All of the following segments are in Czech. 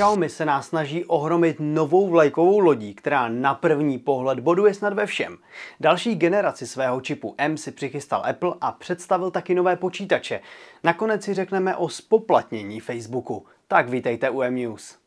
Xiaomi se nás snaží ohromit novou vlajkovou lodí, která na první pohled boduje snad ve všem. Další generaci svého čipu M si přichystal Apple a představil taky nové počítače. Nakonec si řekneme o spoplatnění Facebooku. Tak vítejte u M News.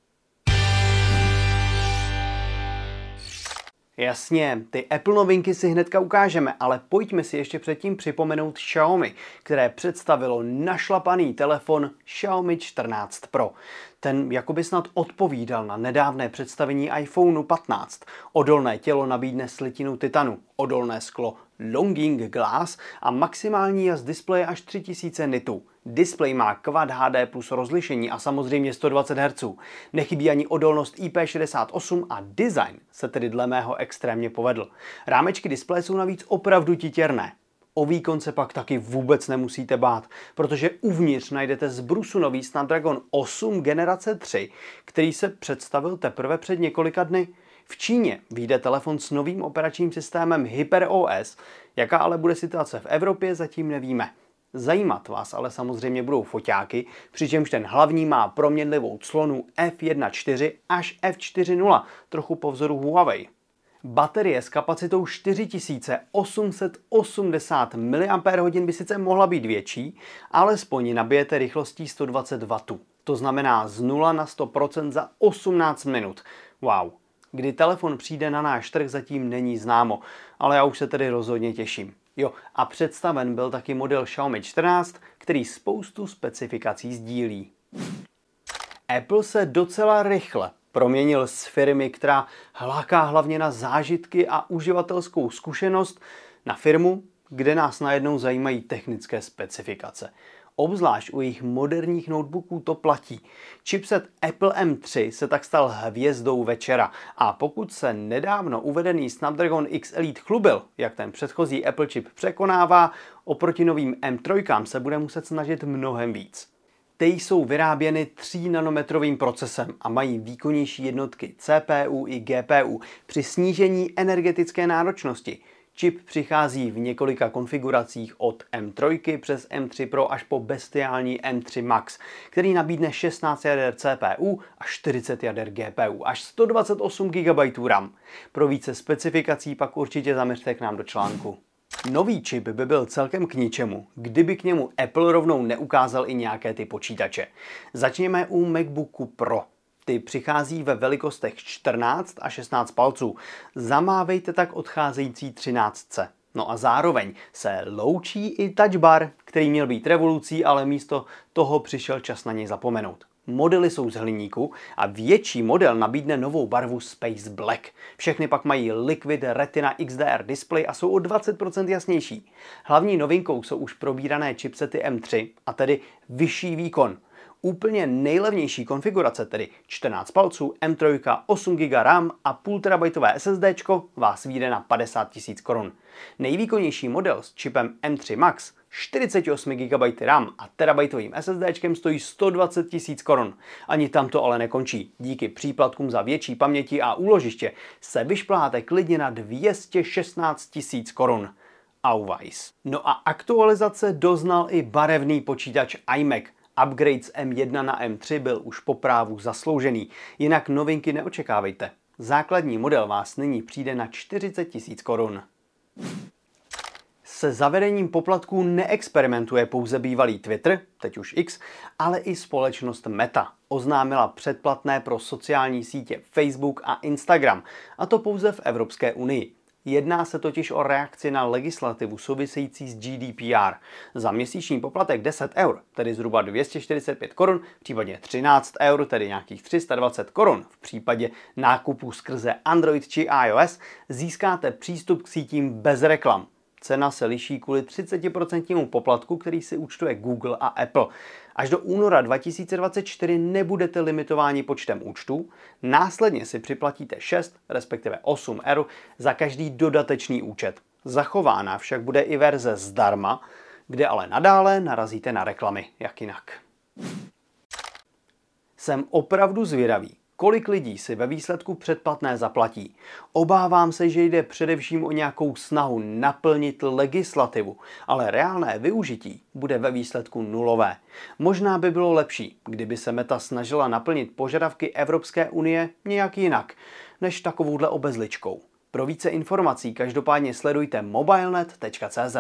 Jasně, ty Apple novinky si hnedka ukážeme, ale pojďme si ještě předtím připomenout Xiaomi, které představilo našlapaný telefon Xiaomi 14 Pro. Ten jakoby snad odpovídal na nedávné představení iPhoneu 15. Odolné tělo nabídne slitinu titanu, odolné sklo Longing Glass a maximální jas displeje až 3000 nitů. Display má Quad HD plus rozlišení a samozřejmě 120 Hz. Nechybí ani odolnost IP68 a design se tedy dle mého extrémně povedl. Rámečky displeje jsou navíc opravdu titěrné. O výkon se pak taky vůbec nemusíte bát, protože uvnitř najdete z Brusu nový Snapdragon 8 generace 3, který se představil teprve před několika dny. V Číně vyjde telefon s novým operačním systémem HyperOS, jaká ale bude situace v Evropě, zatím nevíme. Zajímat vás ale samozřejmě budou foťáky, přičemž ten hlavní má proměnlivou clonu f1.4 až f4.0, trochu po vzoru Huawei. Baterie s kapacitou 4880 mAh by sice mohla být větší, ale spoň nabijete rychlostí 120 W. To znamená z 0 na 100% za 18 minut. Wow. Kdy telefon přijde na náš trh zatím není známo, ale já už se tedy rozhodně těším. Jo, a představen byl taky model Xiaomi 14, který spoustu specifikací sdílí. Apple se docela rychle proměnil z firmy, která hláká hlavně na zážitky a uživatelskou zkušenost, na firmu, kde nás najednou zajímají technické specifikace. Obzvlášť u jejich moderních notebooků to platí. Chipset Apple M3 se tak stal hvězdou večera a pokud se nedávno uvedený Snapdragon X Elite chlubil, jak ten předchozí Apple chip překonává, oproti novým M3 se bude muset snažit mnohem víc. Ty jsou vyráběny 3 nanometrovým procesem a mají výkonnější jednotky CPU i GPU při snížení energetické náročnosti. Čip přichází v několika konfiguracích od M3 přes M3 Pro až po bestiální M3 Max, který nabídne 16 jader CPU a 40 jader GPU, až 128 GB RAM. Pro více specifikací pak určitě zaměřte k nám do článku. Nový čip by byl celkem k ničemu, kdyby k němu Apple rovnou neukázal i nějaké ty počítače. Začněme u MacBooku Pro. Ty přichází ve velikostech 14 a 16 palců. Zamávejte tak odcházející 13. No a zároveň se loučí i touch bar, který měl být revolucí, ale místo toho přišel čas na něj zapomenout. Modely jsou z hliníku a větší model nabídne novou barvu Space Black. Všechny pak mají Liquid Retina XDR display a jsou o 20% jasnější. Hlavní novinkou jsou už probírané chipsety M3 a tedy vyšší výkon. Úplně nejlevnější konfigurace, tedy 14 palců, M3, 8 GB RAM a 1,5 TB SSD vás vyjde na 50 000 korun. Nejvýkonnější model s čipem M3 Max 48 GB RAM a terabajtovým SSD stojí 120 000 korun. Ani tam to ale nekončí. Díky příplatkům za větší paměti a úložiště se vyšpláte klidně na 216 000 korun. Auweis. No a aktualizace doznal i barevný počítač iMac. Upgrade z M1 na M3 byl už po právu zasloužený, jinak novinky neočekávejte. Základní model vás nyní přijde na 40 000 korun. Se zavedením poplatků neexperimentuje pouze bývalý Twitter, teď už X, ale i společnost Meta. Oznámila předplatné pro sociální sítě Facebook a Instagram, a to pouze v Evropské unii. Jedná se totiž o reakci na legislativu související s GDPR. Za měsíční poplatek 10 eur, tedy zhruba 245 korun, případně 13 eur, tedy nějakých 320 korun v případě nákupu skrze Android či iOS, získáte přístup k sítím bez reklam. Cena se liší kvůli 30% poplatku, který si účtuje Google a Apple. Až do února 2024 nebudete limitováni počtem účtů, následně si připlatíte 6, respektive 8 eur za každý dodatečný účet. Zachována však bude i verze zdarma, kde ale nadále narazíte na reklamy, jak jinak. Jsem opravdu zvědavý, kolik lidí si ve výsledku předplatné zaplatí. Obávám se, že jde především o nějakou snahu naplnit legislativu, ale reálné využití bude ve výsledku nulové. Možná by bylo lepší, kdyby se Meta snažila naplnit požadavky Evropské unie nějak jinak, než takovouhle obezličkou. Pro více informací každopádně sledujte mobilenet.cz.